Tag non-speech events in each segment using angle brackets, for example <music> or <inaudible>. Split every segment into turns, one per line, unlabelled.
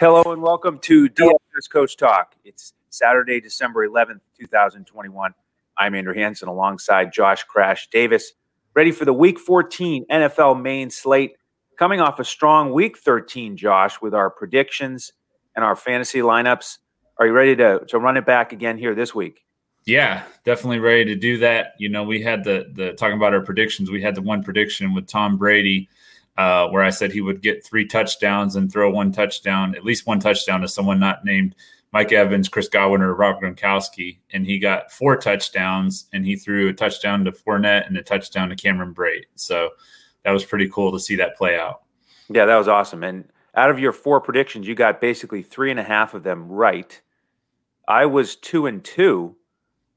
Hello and welcome to DFS Coach Talk. It's Saturday, December 11th, 2021. I'm Andrew Hanson alongside Josh Crash Davis, ready for the Week 14 NFL main slate. Coming off a strong Week 13, Josh, with our predictions and our fantasy lineups. Are you ready to, to run it back again here this week?
Yeah, definitely ready to do that. You know, we had the the talking about our predictions. We had the one prediction with Tom Brady uh, where I said he would get three touchdowns and throw one touchdown, at least one touchdown to someone not named Mike Evans, Chris Godwin, or Rob Gronkowski. And he got four touchdowns and he threw a touchdown to Fournette and a touchdown to Cameron Brate. So that was pretty cool to see that play out.
Yeah, that was awesome. And out of your four predictions, you got basically three and a half of them right. I was two and two,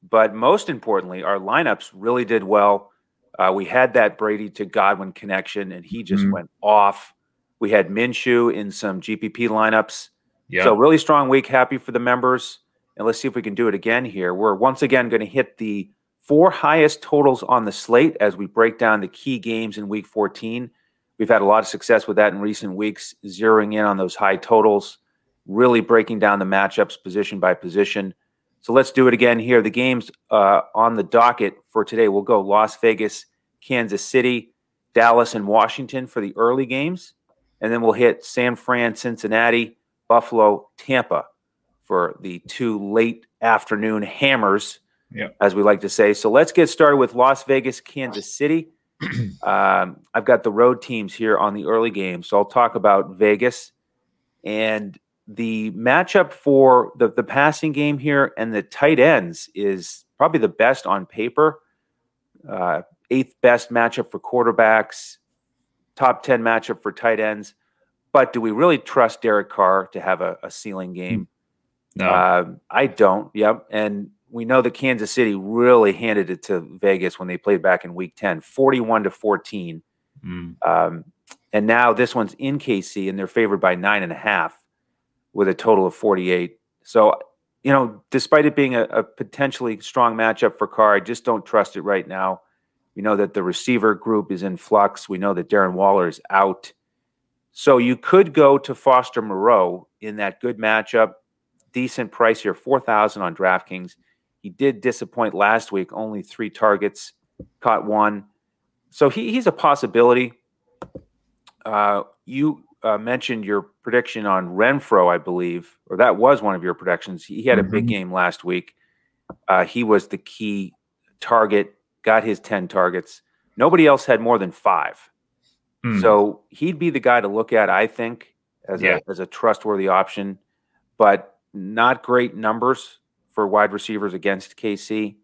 but most importantly, our lineups really did well. Uh, we had that Brady to Godwin connection, and he just mm-hmm. went off. We had Minshew in some GPP lineups. Yep. So, really strong week. Happy for the members. And let's see if we can do it again here. We're once again going to hit the four highest totals on the slate as we break down the key games in week 14. We've had a lot of success with that in recent weeks, zeroing in on those high totals, really breaking down the matchups position by position. So let's do it again here. The games uh, on the docket for today will go Las Vegas, Kansas City, Dallas, and Washington for the early games. And then we'll hit San Fran, Cincinnati, Buffalo, Tampa for the two late afternoon hammers, yep. as we like to say. So let's get started with Las Vegas, Kansas City. <clears throat> um, I've got the road teams here on the early game. So I'll talk about Vegas. And the matchup for the, the passing game here and the tight ends is probably the best on paper. Uh, eighth best matchup for quarterbacks, top 10 matchup for tight ends. But do we really trust Derek Carr to have a, a ceiling game?
No. Uh,
I don't. Yep. And we know that Kansas City really handed it to Vegas when they played back in week 10, 41 to 14. Mm. Um, and now this one's in KC and they're favored by nine and a half with a total of 48. So, you know, despite it being a, a, potentially strong matchup for Carr, I just don't trust it right now. We know that the receiver group is in flux. We know that Darren Waller is out. So you could go to Foster Moreau in that good matchup, decent price here, 4,000 on DraftKings. He did disappoint last week, only three targets, caught one. So he, he's a possibility. Uh, you uh, mentioned your prediction on Renfrow, I believe, or that was one of your predictions. He had a mm-hmm. big game last week. Uh, he was the key target, got his 10 targets. Nobody else had more than five. Mm. So he'd be the guy to look at, I think, as, yeah. a, as a trustworthy option, but not great numbers for wide receivers against KC.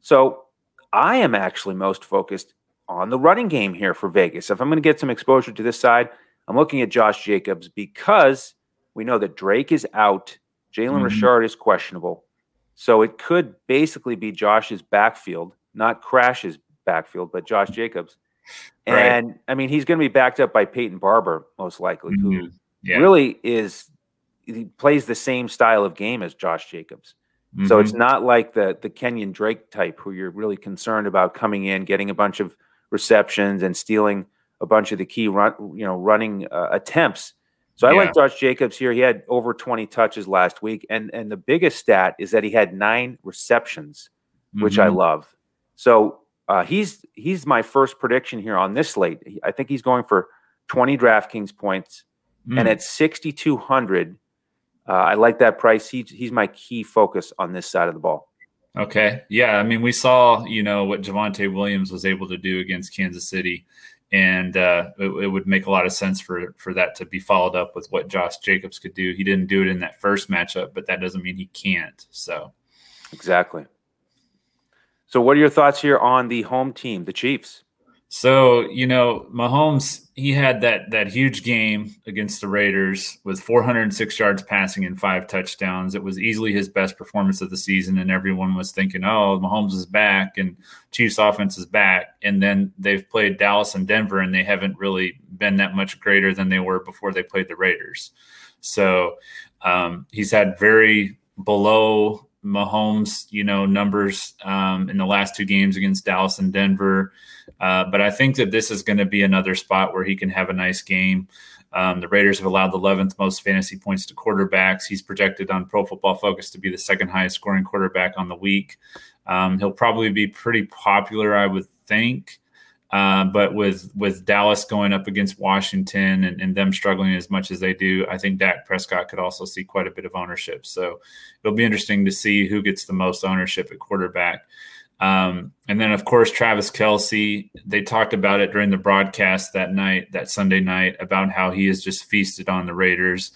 So I am actually most focused on the running game here for Vegas. If I'm going to get some exposure to this side, I'm looking at Josh Jacobs because we know that Drake is out. Jalen mm-hmm. Richard is questionable. So it could basically be Josh's backfield, not Crash's backfield, but Josh Jacobs. And right. I mean, he's going to be backed up by Peyton Barber, most likely, mm-hmm. who yeah. really is, he plays the same style of game as Josh Jacobs. Mm-hmm. So it's mm-hmm. not like the the Kenyon Drake type who you're really concerned about coming in, getting a bunch of receptions and stealing a bunch of the key run, you know, running uh, attempts. So I yeah. like Josh Jacobs here. He had over 20 touches last week, and and the biggest stat is that he had nine receptions, which mm-hmm. I love. So uh, he's he's my first prediction here on this slate. I think he's going for 20 DraftKings points, mm. and at 6,200, uh, I like that price. He's he's my key focus on this side of the ball.
Okay, yeah, I mean we saw you know what Javonte Williams was able to do against Kansas City and uh, it, it, would make a lot of sense for for that to be followed up with what Josh Jacobs could do. He didn't do it in that first matchup, but that doesn't mean he can't. So,
exactly. So, what are your thoughts here on the home team, the Chiefs?
So, you know, Mahomes, he had that that huge game against the Raiders with 406 yards passing and five touchdowns. It was easily his best performance of the season, and everyone was thinking, "Oh, Mahomes is back and Chiefs offense is back." And then they've played Dallas and Denver, and they haven't really been that much greater than they were before they played the Raiders. So um, he's had very below Mahomes, you know, numbers um, in the last two games against Dallas and Denver. Uh, but I think that this is going to be another spot where he can have a nice game. Um, the Raiders have allowed the 11th most fantasy points to quarterbacks. He's projected on Pro Football Focus to be the second highest scoring quarterback on the week. Um, he'll probably be pretty popular, I would think. Uh, but with with Dallas going up against Washington and, and, them struggling as much as they do, I think Dak Prescott could also see quite a bit of ownership. So it'll be interesting to see who gets the most ownership at quarterback. Um, and then, of course, Travis Kelce. They talked about it during the broadcast that night, that Sunday night, about how he has just feasted on the Raiders.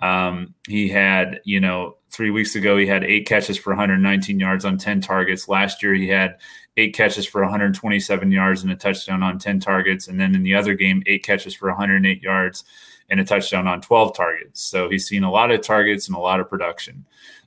Um, he had, you know, three weeks ago, he had eight catches for 119 yards on 10 targets. Last year, he had eight catches for 127 yards and a touchdown on 10 targets. And then in the other game, eight catches for 108 yards and a touchdown on 12 targets. So he's seen a lot of targets and a lot of production.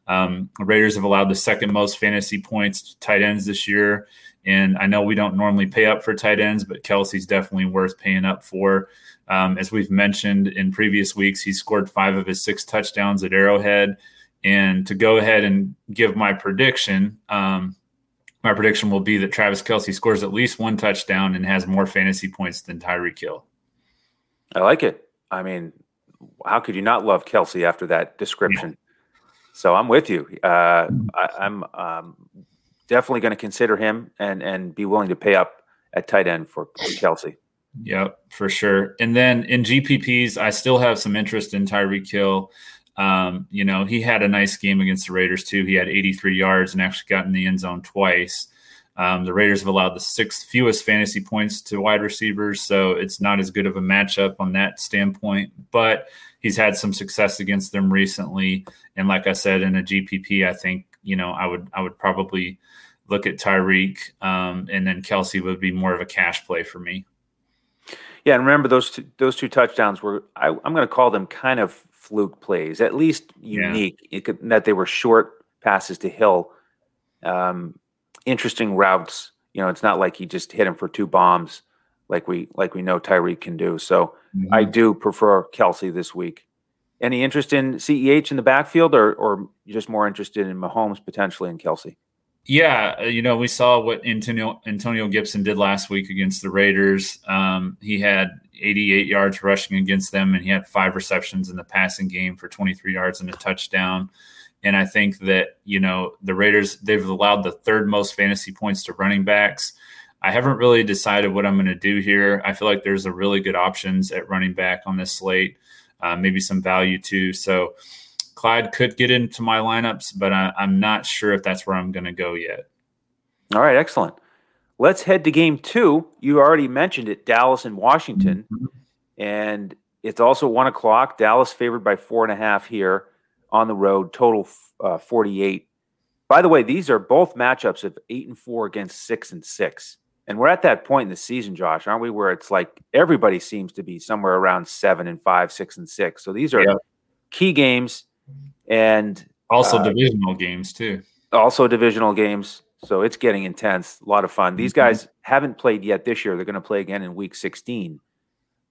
Um, Raiders have allowed the second most fantasy points to tight ends this year. And I know we don't normally pay up for tight ends, but Kelce's definitely worth paying up for. Um, as we've mentioned in previous weeks, he scored five of his six touchdowns at Arrowhead. And to go ahead and give my prediction, um, my prediction will be that Travis Kelce scores at least one touchdown and has more fantasy points than Tyreek Hill.
I like it. I mean, how could you not love Kelce after that description? So I'm with you. Uh, I, am um, definitely going to consider him and and be willing to pay up at tight end for Kelce.
Yep, for sure. And then in GPPs, I still have some interest in Tyreek Hill. Um, you know, he had a nice game against the Raiders too. He had 83 yards and actually got in the end zone twice. Um, the Raiders have allowed the sixth fewest fantasy points to wide receivers, so it's not as good of a matchup on that standpoint. But he's had some success against them recently, and like I said, in a GPP, I think you know I would I would probably look at Tyreek, um, and then Kelce would be more of a cash play for me.
Yeah, and remember those two, those two touchdowns were I, am going to call them kind of fluke plays, at least unique. Yeah. Could, that they were short passes to Hill, um, interesting routes. You know, it's not like he just hit him for two bombs, like we like we know Tyreek can do. So mm-hmm. I do prefer Kelce this week. Any interest in CEH in the backfield, or or just more interested in Mahomes potentially in Kelce?
Yeah, uh, you know, we saw what Antonio Antonio Gibson did last week against the Raiders. Um, he had 88 yards rushing against them, and he had five receptions in the passing game for 23 yards and a touchdown. And I think that you know the Raiders they've allowed the third most fantasy points to running backs. I haven't really decided what I'm going to do here. I feel like there's a really good options at running back on this slate, uh, maybe some value too. So Clyde could get into my lineups, but I, I'm not sure if that's where I'm going to go yet.
All right, excellent. Let's head to game two. You already mentioned it, Dallas and Washington, mm-hmm. and it's also one o'clock. Dallas favored by four and a half here on the road. Total uh, forty-eight. By the way, these are both matchups of eight and four against six and six. And we're at that point in the season, Josh, aren't we? Where it's like everybody seems to be somewhere around seven and five, six and six. So these are yeah. key games and
also uh, divisional games too.
Also divisional games. So it's getting intense. A lot of fun. These mm-hmm. guys haven't played yet this year. They're going to play again in week 16.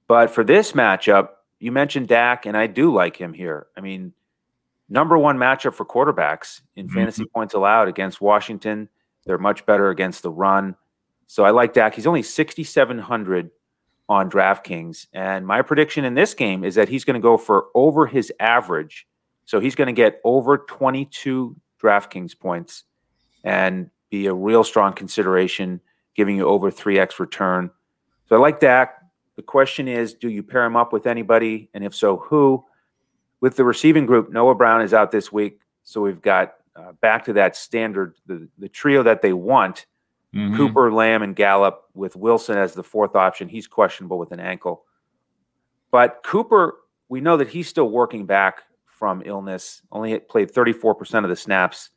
But for this matchup, you mentioned Dak, and I do like him here. I mean, number one matchup for quarterbacks in mm-hmm. fantasy points allowed against Washington. They're much better against the run. So I like Dak. He's only 6,700 on DraftKings. And my prediction in this game is that he's going to go for over his average. So he's going to get over 22 DraftKings points and be a real strong consideration, giving you over 3x return. So I like Dak. The question is, do you pair him up with anybody? And if so, who? With the receiving group, Noah Brown is out this week. So we've got uh, back to that standard, the, the trio that they want mm-hmm. Cooper, Lamb, and Gallup with Wilson as the fourth option. He's questionable with an ankle. But Cooper, we know that he's still working back from illness, only played 34% of the snaps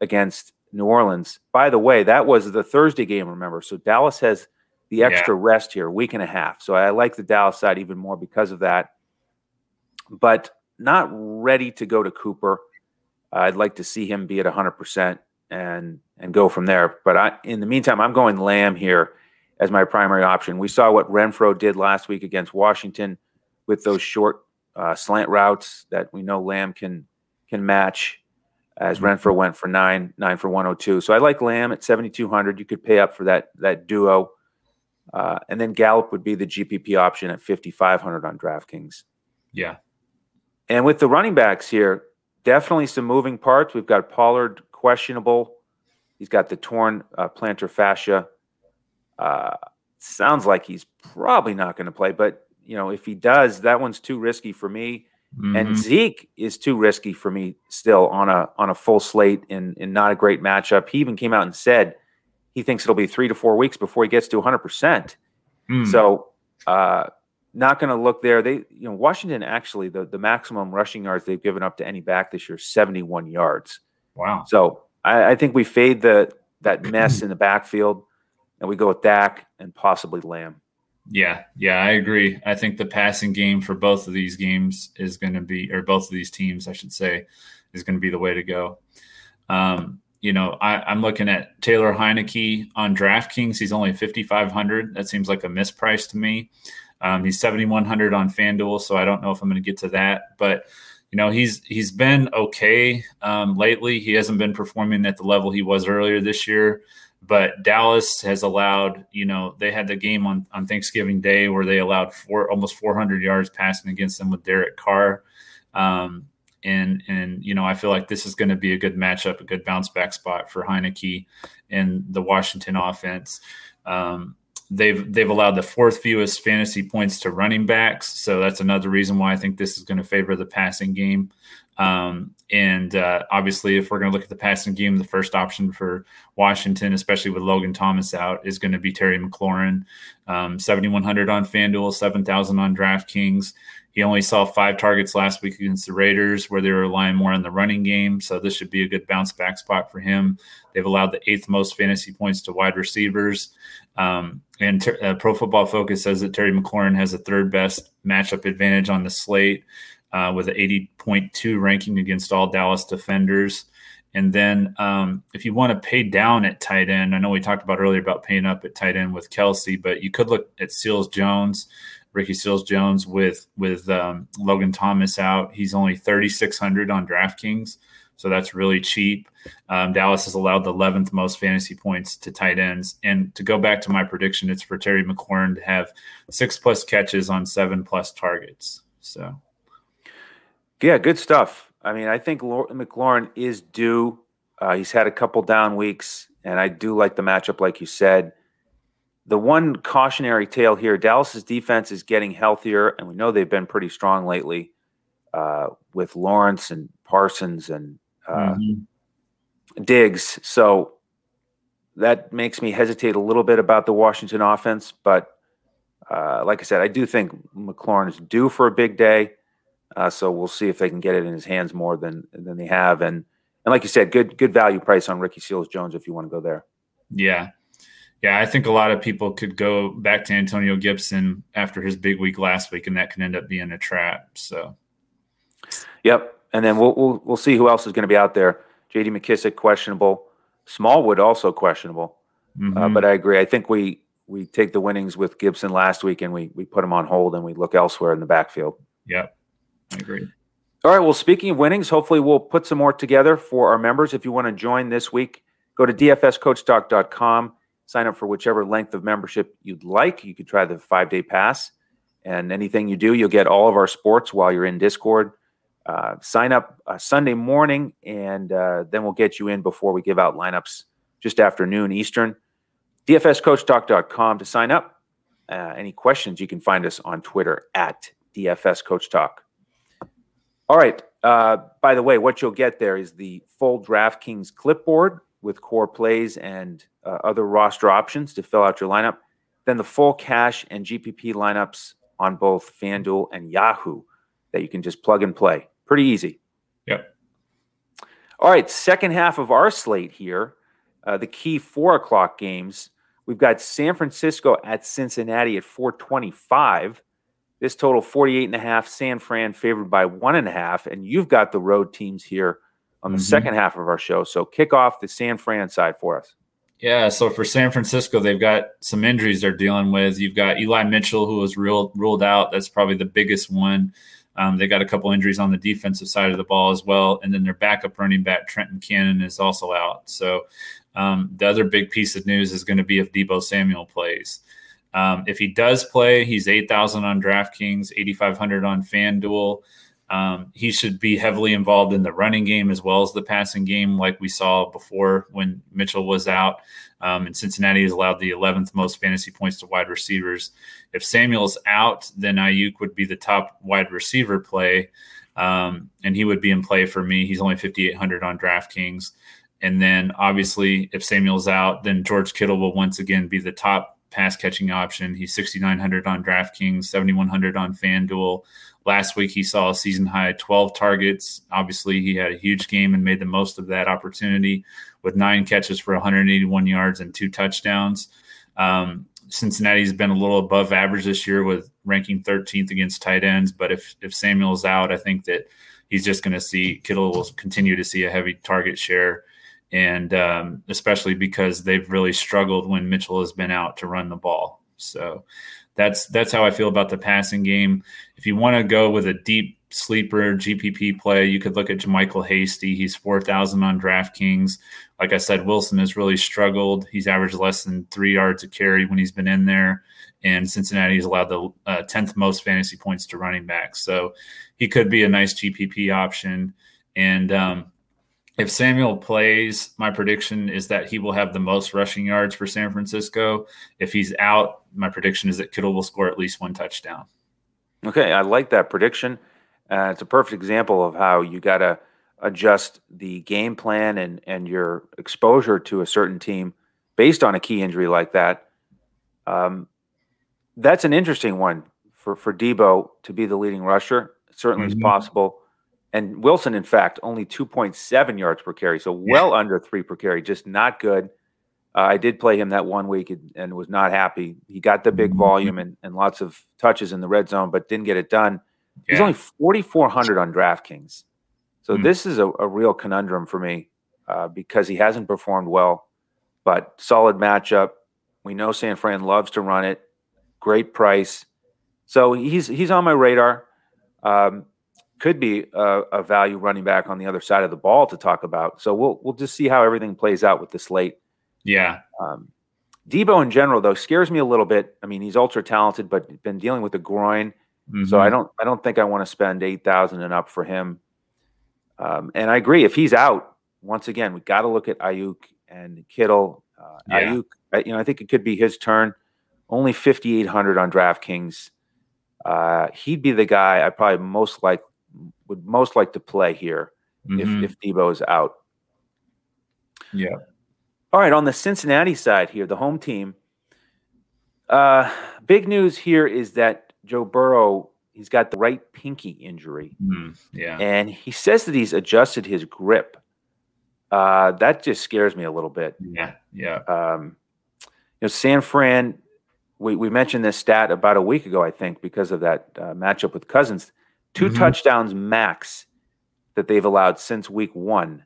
against New Orleans. By the way, that was the Thursday game, remember. So Dallas has the extra yeah. rest here, week and a half. So I like the Dallas side even more because of that. But not ready to go to Cooper. I'd like to see him be at 100% and and go from there. But I, in the meantime, I'm going Lamb here as my primary option. We saw what Renfrow did last week against Washington with those short uh, slant routes that we know Lamb can can match as mm-hmm. Went for nine, nine for 102. So I like Lamb at 7,200. You could pay up for that that duo. Uh, and then Gallup would be the GPP option at 5,500 on DraftKings.
Yeah.
And with the running backs here, definitely some moving parts. We've got Pollard questionable. He's got the torn uh, plantar fascia. Uh, sounds like he's probably not going to play, but you know, if he does, that one's too risky for me. Mm-hmm. And Zeke is too risky for me still on a on a full slate in in not a great matchup. He even came out and said he thinks it'll be three to four weeks before he gets to 100. Mm. percent So uh, not going to look there. They, you know, Washington actually the the maximum rushing yards they've given up to any back this year 71 yards.
Wow.
So I, I think we fade the that mess in the backfield, and we go with Dak and possibly Lamb.
Yeah, yeah, I agree. I think the passing game for both of these games is going to be, or both of these teams, I should say, is going to be the way to go. Um, you know, I, am looking at Taylor Heinicke on DraftKings. He's only 5,500. That seems like a misprice to me. Um, he's 7,100 on FanDuel, so I don't know if I'm going to get to that. But you know, he's he's been okay um, lately. He hasn't been performing at the level he was earlier this year. But Dallas has allowed, you know, they had the game on, on Thanksgiving Day where they allowed four almost 400 yards passing against them with Derek Carr. Um, and and you know, I feel like this is going to be a good matchup, a good bounce back spot for Heinicke and the Washington offense. Um, they've they've allowed the fourth fewest fantasy points to running backs, so that's another reason why I think this is going to favor the passing game. Um, and uh, obviously, if we're going to look at the passing game, the first option for Washington, especially with Logan Thomas out, is going to be Terry McLaurin. Um, 7,100 on FanDuel, 7,000 on DraftKings. He only saw five targets last week against the Raiders, where they were relying more on the running game. So this should be a good bounce back spot for him. They've allowed the eighth most fantasy points to wide receivers. Um, and ter- uh, Pro Football Focus says that Terry McLaurin has the third best matchup advantage on the slate uh, with an 80.2 ranking against all Dallas defenders. And then um, if you want to pay down at tight end, I know we talked about earlier about paying up at tight end with Kelce, but you could look at Seals Jones, Ricky Seals Jones with with um, Logan Thomas out. He's only 3,600 on DraftKings, so that's really cheap. Um, Dallas has allowed the 11th most fantasy points to tight ends. And to go back to my prediction, it's for Terry McLaurin to have six plus catches on seven plus targets. So
yeah, good stuff. I mean, I think McLaurin is due. Uh, he's had a couple down weeks, and I do like the matchup, like you said. The one cautionary tale here Dallas's defense is getting healthier, and we know they've been pretty strong lately uh, with Lawrence and Parsons and uh, mm-hmm. Diggs. So that makes me hesitate a little bit about the Washington offense. But uh, like I said, I do think McLaurin is due for a big day. Uh, so we'll see if they can get it in his hands more than than they have. And and like you said, good good value price on Ricky Seals Jones if you want to go there.
Yeah. Yeah, I think a lot of people could go back to Antonio Gibson after his big week last week, and that can end up being a trap. So,
yep. And then we'll we'll, we'll see who else is going to be out there. J.D. McKissic questionable, Smallwood also questionable. Uh, mm-hmm. Uh, but I agree. I think we we take the winnings with Gibson last week, and we we put him on hold, and we look elsewhere in the backfield.
Yep. I agree.
All right. Well, speaking of winnings, hopefully we'll put some more together for our members. If you want to join this week, go to dfscoachtalk.com, sign up for whichever length of membership you'd like. You could try the five day pass. And anything you do, you'll get all of our sports while you're in Discord. Uh, sign up uh, Sunday morning, and uh, then we'll get you in before we give out lineups just after noon Eastern. DFSCoachTalk.com to sign up. Uh, any questions, you can find us on Twitter at DFSCoachTalk. All right. Uh, by the way, what you'll get there is the full DraftKings clipboard with core plays and uh, other roster options to fill out your lineup. Then the full cash and GPP lineups on both FanDuel and Yahoo that you can just plug and play. Pretty easy.
Yep.
All right. Second half of our slate here, uh, the key four o'clock games. We've got San Francisco at Cincinnati at 425. This total 48 and a half. San Fran favored by one and a half. And you've got the road teams here on the mm-hmm. second half of our show. So kick off the San Fran side for us.
Yeah, so for San Francisco, they've got some injuries they're dealing with. You've got Eli Mitchell, who was ruled ruled out. That's probably the biggest one. Um, they got a couple injuries on the defensive side of the ball as well, and then their backup running back Trenton Cannon is also out. So um, the other big piece of news is going to be if Deebo Samuel plays. Um, if he does play, he's 8,000 on DraftKings, 8,500 on FanDuel. Um, he should be heavily involved in the running game as well as the passing game, like we saw before when Mitchell was out. Um, and Cincinnati has allowed the 11th most fantasy points to wide receivers. If Samuel's out, then Aiyuk would be the top wide receiver play, um, and he would be in play for me. He's only 5,800 on DraftKings. And then obviously, if Samuel's out, then George Kittle will once again be the top pass catching option. He's 6,900 on DraftKings, 7,100 on FanDuel. Last week, he saw a season high 12 targets. Obviously, he had a huge game and made the most of that opportunity with nine catches for 181 yards and two touchdowns. Um, Cincinnati's been a little above average this year with ranking 13th against tight ends. But if if Samuel's out, I think that he's just going to see Kittle will continue to see a heavy target share and um, especially because they've really struggled when Mitchell has been out to run the ball. So that's that's how I feel about the passing game. If you want to go with a deep sleeper GPP play, you could look at JaMycal Hasty. He's four thousand on DraftKings. Like I said, Wilson has really struggled. He's averaged less than three yards a carry when he's been in there, and Cincinnati has allowed the uh, tenth most fantasy points to running backs. So he could be a nice GPP option. And um, if Samuel plays, my prediction is that he will have the most rushing yards for San Francisco. If he's out, my prediction is that Kittle will score at least one touchdown.
Okay, I like that prediction. Uh, it's a perfect example of how you got to adjust the game plan and and your exposure to a certain team based on a key injury like that. Um, that's an interesting one for for Deebo to be the leading rusher. It certainly mm-hmm. is possible and Wilson, in fact, only 2.7 yards per carry, so well yeah. under three per carry, just not good. Uh, I did play him that one week and, and, was not happy. He got the big mm-hmm. volume and, and lots of touches in the red zone, but didn't get it done. Yeah. He's only 4,400 on DraftKings. So mm. this is a, a, real conundrum for me uh, because he hasn't performed well, but solid matchup. We know San Fran loves to run it. Great price. So he's he's on my radar. Um, could be a, a, value running back on the other side of the ball to talk about. So we'll we'll just see how everything plays out with the slate.
Yeah.
Um, Deebo in general though scares me a little bit. I mean, he's ultra talented, but been dealing with the groin, mm-hmm. so I don't I don't think I want to spend eight thousand and up for him. Um, and I agree, if he's out, once again, we got to look at Aiyuk and Kittle. Uh, yeah. Aiyuk, you know, I think it could be his turn. Only fifty eight hundred on DraftKings. Uh, he'd be the guy I probably most like would most like to play here mm-hmm. if if Deebo is out.
Yeah.
All right, on the Cincinnati side here, the home team. Uh, big news here is that Joe Burrow he's got the right pinky injury.
Mm, yeah,
and he says that he's adjusted his grip. Uh, that just scares me a little bit.
Yeah, yeah.
Um, you know, San Fran. We, we mentioned this stat about a week ago, I think, because of that uh, matchup with Cousins. 2 mm-hmm. touchdowns max that they've allowed since week one.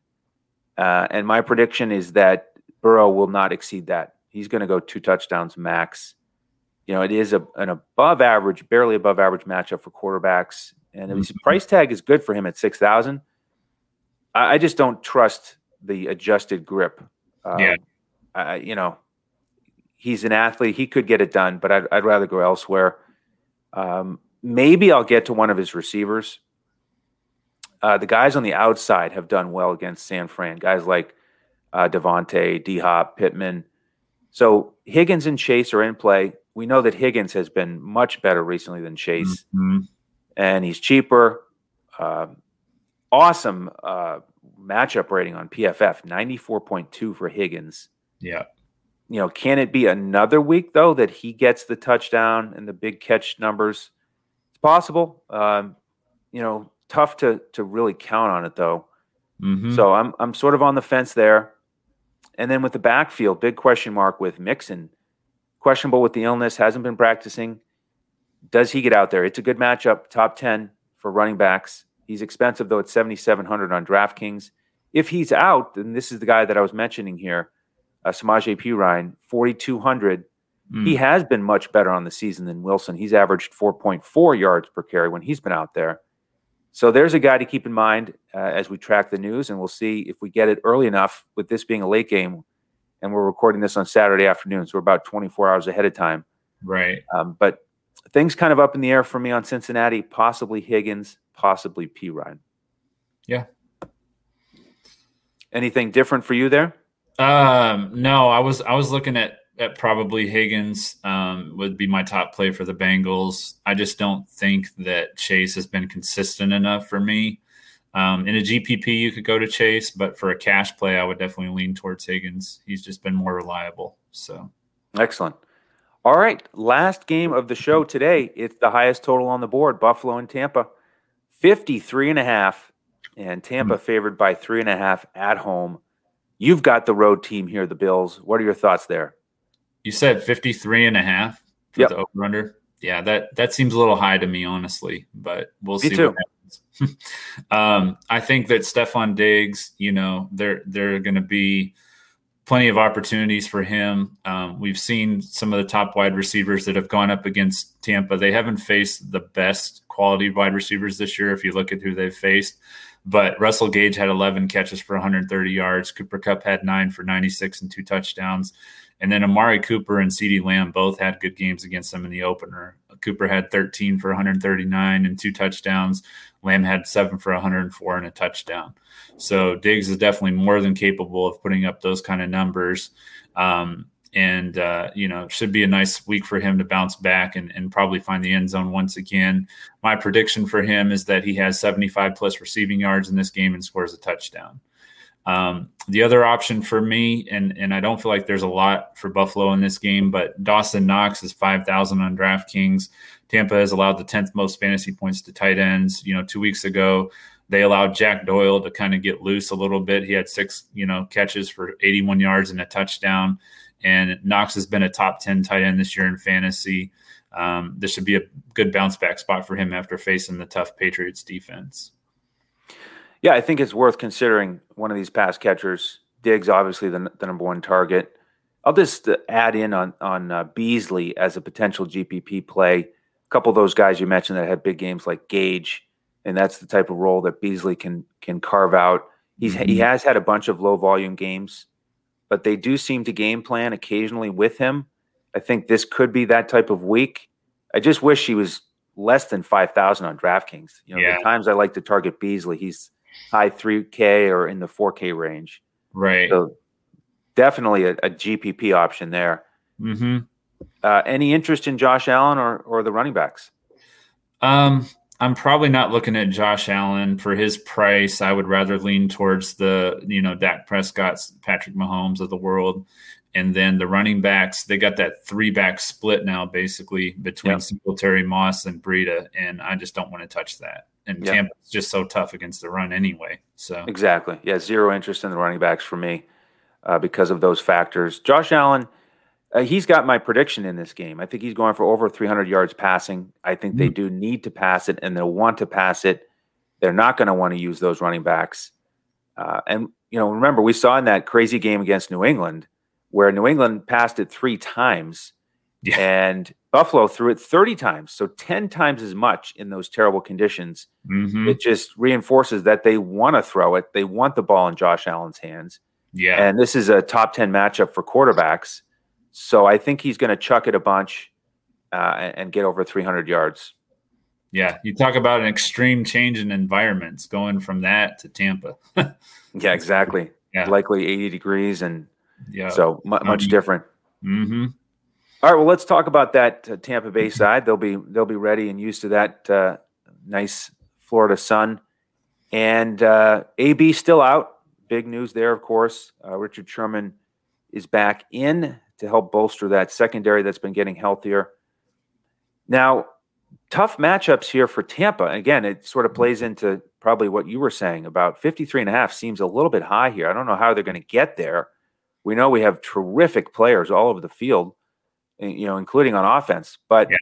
Uh, and my prediction is that Burrow will not exceed that. He's going to go two touchdowns max. You know, it is a, an above average, barely above average matchup for quarterbacks. And mm-hmm. his price tag is good for him at 6,000. I, I, just don't trust the adjusted grip.
Um, yeah.
I, you know, he's an athlete. He could get it done, but I'd, I'd rather go elsewhere. Um, maybe I'll get to one of his receivers. Uh, the guys on the outside have done well against San Fran. Guys like uh, Davante, D Hop, Pittman. So Higgins and Chase are in play. We know that Higgins has been much better recently than Chase, mm-hmm. and he's cheaper. Uh, awesome uh, matchup rating on PFF, ninety four point two for Higgins.
Yeah.
You know, can it be another week though that he gets the touchdown and the big catch numbers? Possible. Um, you know, tough to to really count on it though. Mm-hmm. So I'm I'm sort of on the fence there. And then with the backfield, big question mark with Mixon. Questionable with the illness, hasn't been practicing. Does he get out there? It's a good matchup, top 10 for running backs. He's expensive though at 7700 on DraftKings. If he's out, then this is the guy that I was mentioning here, uh, Samaje Perine, 4200 Mm. He has been much better on the season than Wilson. He's averaged 4.4 yards per carry when he's been out there. So there's a guy to keep in mind uh, as we track the news, and we'll see if we get it early enough with this being a late game. And we're recording this on Saturday afternoon, so we're about 24 hours ahead of time.
Right.
Um, but things kind of up in the air for me on Cincinnati, possibly Higgins, possibly Perine.
Yeah.
Anything different for you there?
Um, no, I was I was looking at at probably Higgins um, would be my top play for the Bengals. I just don't think that Chase has been consistent enough for me. Um, in a GPP, you could go to Chase, but for a cash play, I would definitely lean towards Higgins. He's just been more reliable. So
excellent. All right, last game of the show today. It's the highest total on the board: Buffalo and Tampa, 53 and a half, and Tampa mm-hmm. favored by three and a half at home. You've got the road team here, the Bills. What are your thoughts there?
You said 53 and a half for yep. the over under. Yeah, that that seems a little high to me, honestly, but we'll me see too. what happens. <laughs> um, I think that Stefon Diggs, you know, they're they're going to be plenty of opportunities for him. Um, we've seen some of the top wide receivers that have gone up against Tampa. They haven't faced the best quality wide receivers this year. If you look at who they've faced, but Russell Gage had 11 catches for 130 yards. Cooper Kupp had nine for 96 and two touchdowns. And then Amari Cooper and CeeDee Lamb both had good games against them in the opener. Cooper had 13 for 139 and two touchdowns. Lamb had seven for 104 and a touchdown. So Diggs is definitely more than capable of putting up those kind of numbers. Um, and uh, you know should be a nice week for him to bounce back and, and probably find the end zone once again. My prediction for him is that he has 75 plus receiving yards in this game and scores a touchdown. Um, the other option for me, and and I don't feel like there's a lot for Buffalo in this game, but Dawson Knox is 5,000 on DraftKings. Tampa has allowed the 10th most fantasy points to tight ends. You know, two weeks ago, they allowed Jack Doyle to kind of get loose a little bit. He had six, you know, catches for 81 yards and a touchdown. And Knox has been a top 10 tight end this year in fantasy. Um, this should be a good bounce back spot for him after facing the tough Patriots defense.
Yeah, I think it's worth considering one of these pass catchers. Diggs, obviously, the, the number one target. I'll just uh, add in on on uh, Beasley as a potential GPP play. A couple of those guys you mentioned that had big games like Gage, and that's the type of role that Beasley can can carve out. He's mm-hmm. he has had a bunch of low volume games but they do seem to game plan occasionally with him. I think this could be that type of week. I just wish he was less than 5,000 on DraftKings. You know, yeah. the times I like to target Beasley, he's high 3K or in the 4K range.
Right.
So definitely a, a GPP option there.
Mm-hmm.
Uh, any interest in Josh Allen or, or the running backs?
Um, I'm probably not looking at Josh Allen for his price. I would rather lean towards the, you know, Dak Prescott's, Patrick Mahomes of the world. And then the running backs, they got that three back split now, basically between yep. Singletary, Moss, and Breida. And I just don't want to touch that. And yep. Tampa's just so tough against the run anyway. So
exactly. Yeah. Zero interest in the running backs for me uh, because of those factors. Josh Allen, uh, he's got my prediction in this game. I think he's going for over 300 yards passing. I think they mm. do need to pass it, and they'll want to pass it. They're not going to want to use those running backs. Uh, and you know, remember we saw in that crazy game against New England where New England passed it three times, yeah. and Buffalo threw it 30 times, so 10 times as much in those terrible conditions.
Mm-hmm.
It just reinforces that they want to throw it. They want the ball in Josh Allen's hands.
Yeah,
and this is a top 10 matchup for quarterbacks. So I think he's going to chuck it a bunch uh, and, and, get over 300 yards.
Yeah, you talk about an extreme change in environments going from that to Tampa. <laughs>
yeah, exactly. Yeah. Likely 80 degrees and yeah, so much mm-hmm. different.
Mm-hmm.
All right, well, let's talk about that uh, Tampa Bay side. They'll be they'll be ready and used to that uh, nice Florida sun. And uh, AB still out. Big news there, of course. Uh, Richard Sherman is back in to help bolster that secondary that's been getting healthier. Now, tough matchups here for Tampa. Again, it sort of plays into probably what you were saying about 53 and a half seems a little bit high here. I don't know how they're going to get there. We know we have terrific players all over the field, eh, you know, including on offense, but yeah.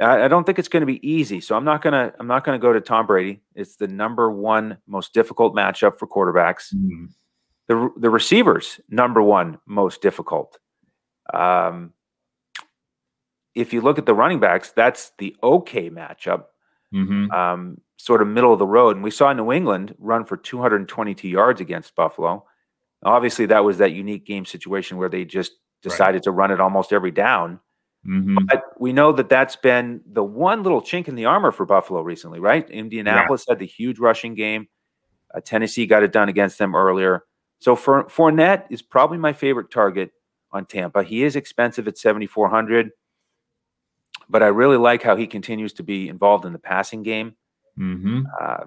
I, don't think it's going to be easy. So I'm not going to I'm not going to go to Tom Brady. It's the number one most difficult matchup for quarterbacks.
Mm.
The the receivers number one most difficult. Um, if you look at the running backs, that's the okay matchup,
mm-hmm.
um, sort of middle of the road. And we saw New England run for 222 yards against Buffalo. Obviously, that was that unique game situation where they just decided right. to run it almost every down. Mm-hmm. But we know that that's been the one little chink in the armor for Buffalo recently, right? Indianapolis yeah. had the huge rushing game. Uh, Tennessee got it done against them earlier. So for Fournette is probably my favorite target on Tampa. He is expensive at 7,400, but I really like how he continues to be involved in the passing game. Mm-hmm. Uh,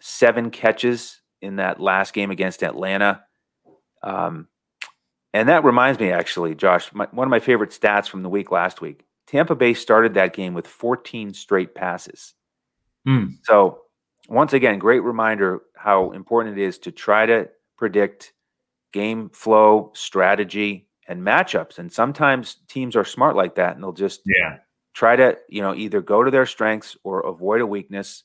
seven catches in that last game against Atlanta. Um, and that reminds me, actually, Josh, my, one of my favorite stats from the week last week. Tampa Bay started that game with 14 straight passes. Mm. So, once again, great reminder how important it is to try to predict game flow, strategy, and matchups. And sometimes teams are smart like that, and they'll just
yeah
try to you know either go to their strengths or avoid a weakness.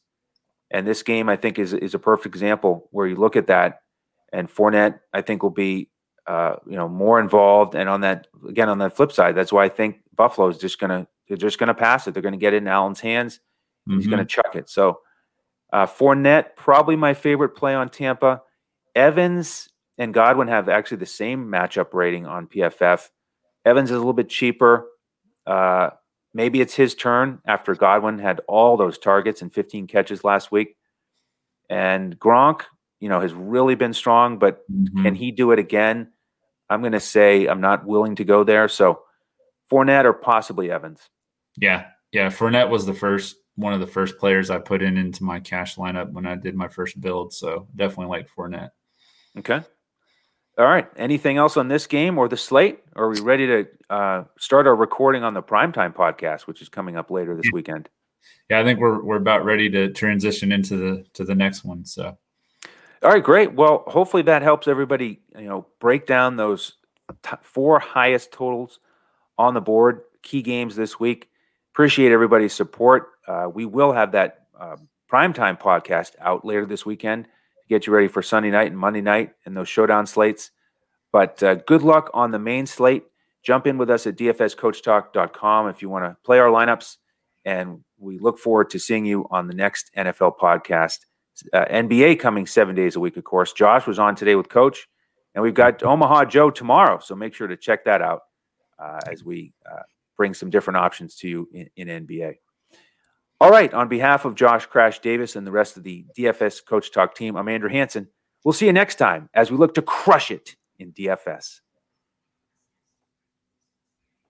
And this game, I think, is is a perfect example where you look at that, and Fournette, I think, will be uh, you know more involved. And on that again, on that flip side, that's why I think Buffalo is just gonna they're just gonna pass it. They're gonna get it in Allen's hands. Mm-hmm. He's gonna chuck it. So uh, Fournette, probably my favorite play on Tampa. Evans and Godwin have actually the same matchup rating on PFF. Evans is a little bit cheaper. Uh, maybe it's his turn after Godwin had all those targets and 15 catches last week. And Gronk, you know, has really been strong, but mm-hmm. can he do it again? I'm going to say I'm not willing to go there. So Fournette or possibly Evans.
Yeah. Yeah. Fournette was the first, one of the first players I put in into my cash lineup when I did my first build. So definitely like Fournette.
Okay. All right. Anything else on this game or the slate? Are we ready to uh, start our recording on the primetime podcast, which is coming up later this weekend?
Yeah, I think we're we're about ready to transition into the to the next one. So,
all right, great. Well, hopefully that helps everybody. You know, break down those t- four highest totals on the board, key games this week. Appreciate everybody's support. Uh, we will have that uh, primetime podcast out later this weekend to get you ready for Sunday night and Monday night and those showdown slates. But uh, good luck on the main slate. Jump in with us at dfscoachtalk.com if you want to play our lineups. And we look forward to seeing you on the next NFL podcast. Uh, NBA coming seven days a week, of course. Josh was on today with Coach, and we've got Omaha Joe tomorrow. So make sure to check that out uh, as we uh, bring some different options to you in, in NBA. All right. On behalf of Josh Crash Davis and the rest of the DFS Coach Talk team, I'm Andrew Hanson. We'll see you next time as we look to crush it in DFS.